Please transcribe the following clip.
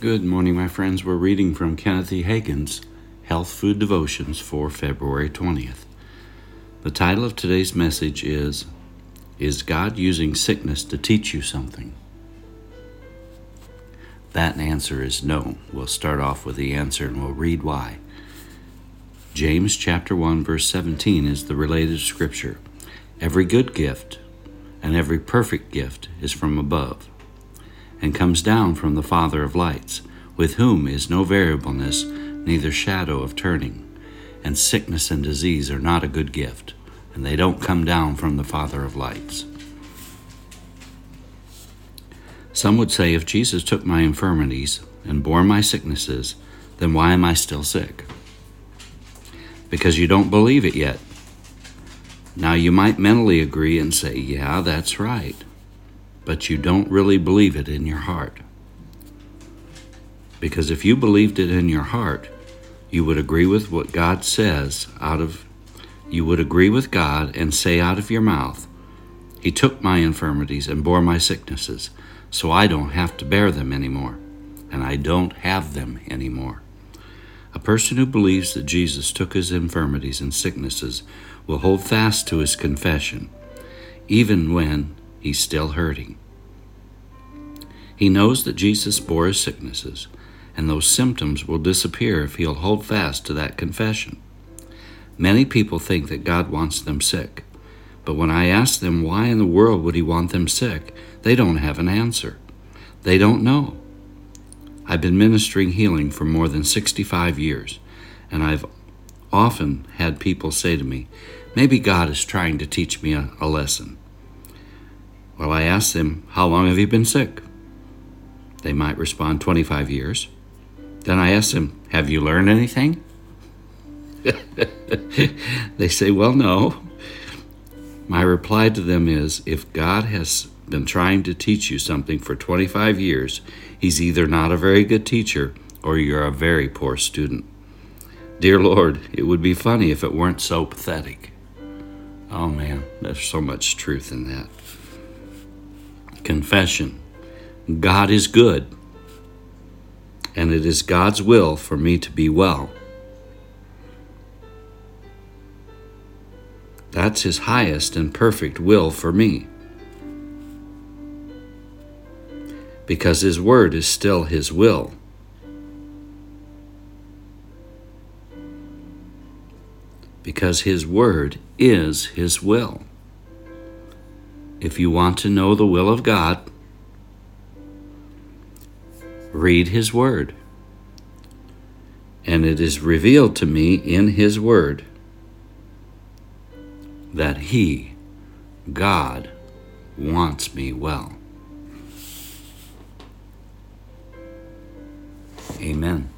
Good morning, my friends. We're reading from Kenneth E. Hagin's Health Food Devotions for February 20th. The title of today's message is Is God Using Sickness to Teach You Something? That answer is no. We'll start off with the answer and we'll read why. James chapter 1 verse 17 is the related scripture. Every good gift and every perfect gift is from above and comes down from the Father of lights, with whom is no variableness, neither shadow of turning. And sickness and disease are not a good gift, and they don't come down from the Father of lights. Some would say if Jesus took my infirmities and bore my sicknesses, then why am I still sick? Because you don't believe it yet. Now, you might mentally agree and say, yeah, that's right but you don't really believe it in your heart. Because if you believed it in your heart, you would agree with what God says out of you would agree with God and say out of your mouth, He took my infirmities and bore my sicknesses, so I don't have to bear them anymore, and I don't have them anymore. A person who believes that Jesus took his infirmities and sicknesses will hold fast to his confession, even when he's still hurting. He knows that Jesus bore his sicknesses, and those symptoms will disappear if he'll hold fast to that confession. Many people think that God wants them sick, but when I ask them why in the world would he want them sick, they don't have an answer. They don't know. I've been ministering healing for more than 65 years, and I've often had people say to me, Maybe God is trying to teach me a, a lesson. Well, I ask them, How long have you been sick? They might respond 25 years. Then I ask them, Have you learned anything? they say, Well, no. My reply to them is If God has been trying to teach you something for 25 years, He's either not a very good teacher or you're a very poor student. Dear Lord, it would be funny if it weren't so pathetic. Oh man, there's so much truth in that. Confession God is good, and it is God's will for me to be well. That's His highest and perfect will for me. Because His Word is still His will. Because His Word is His will. If you want to know the will of God, read His Word. And it is revealed to me in His Word that He, God, wants me well. Amen.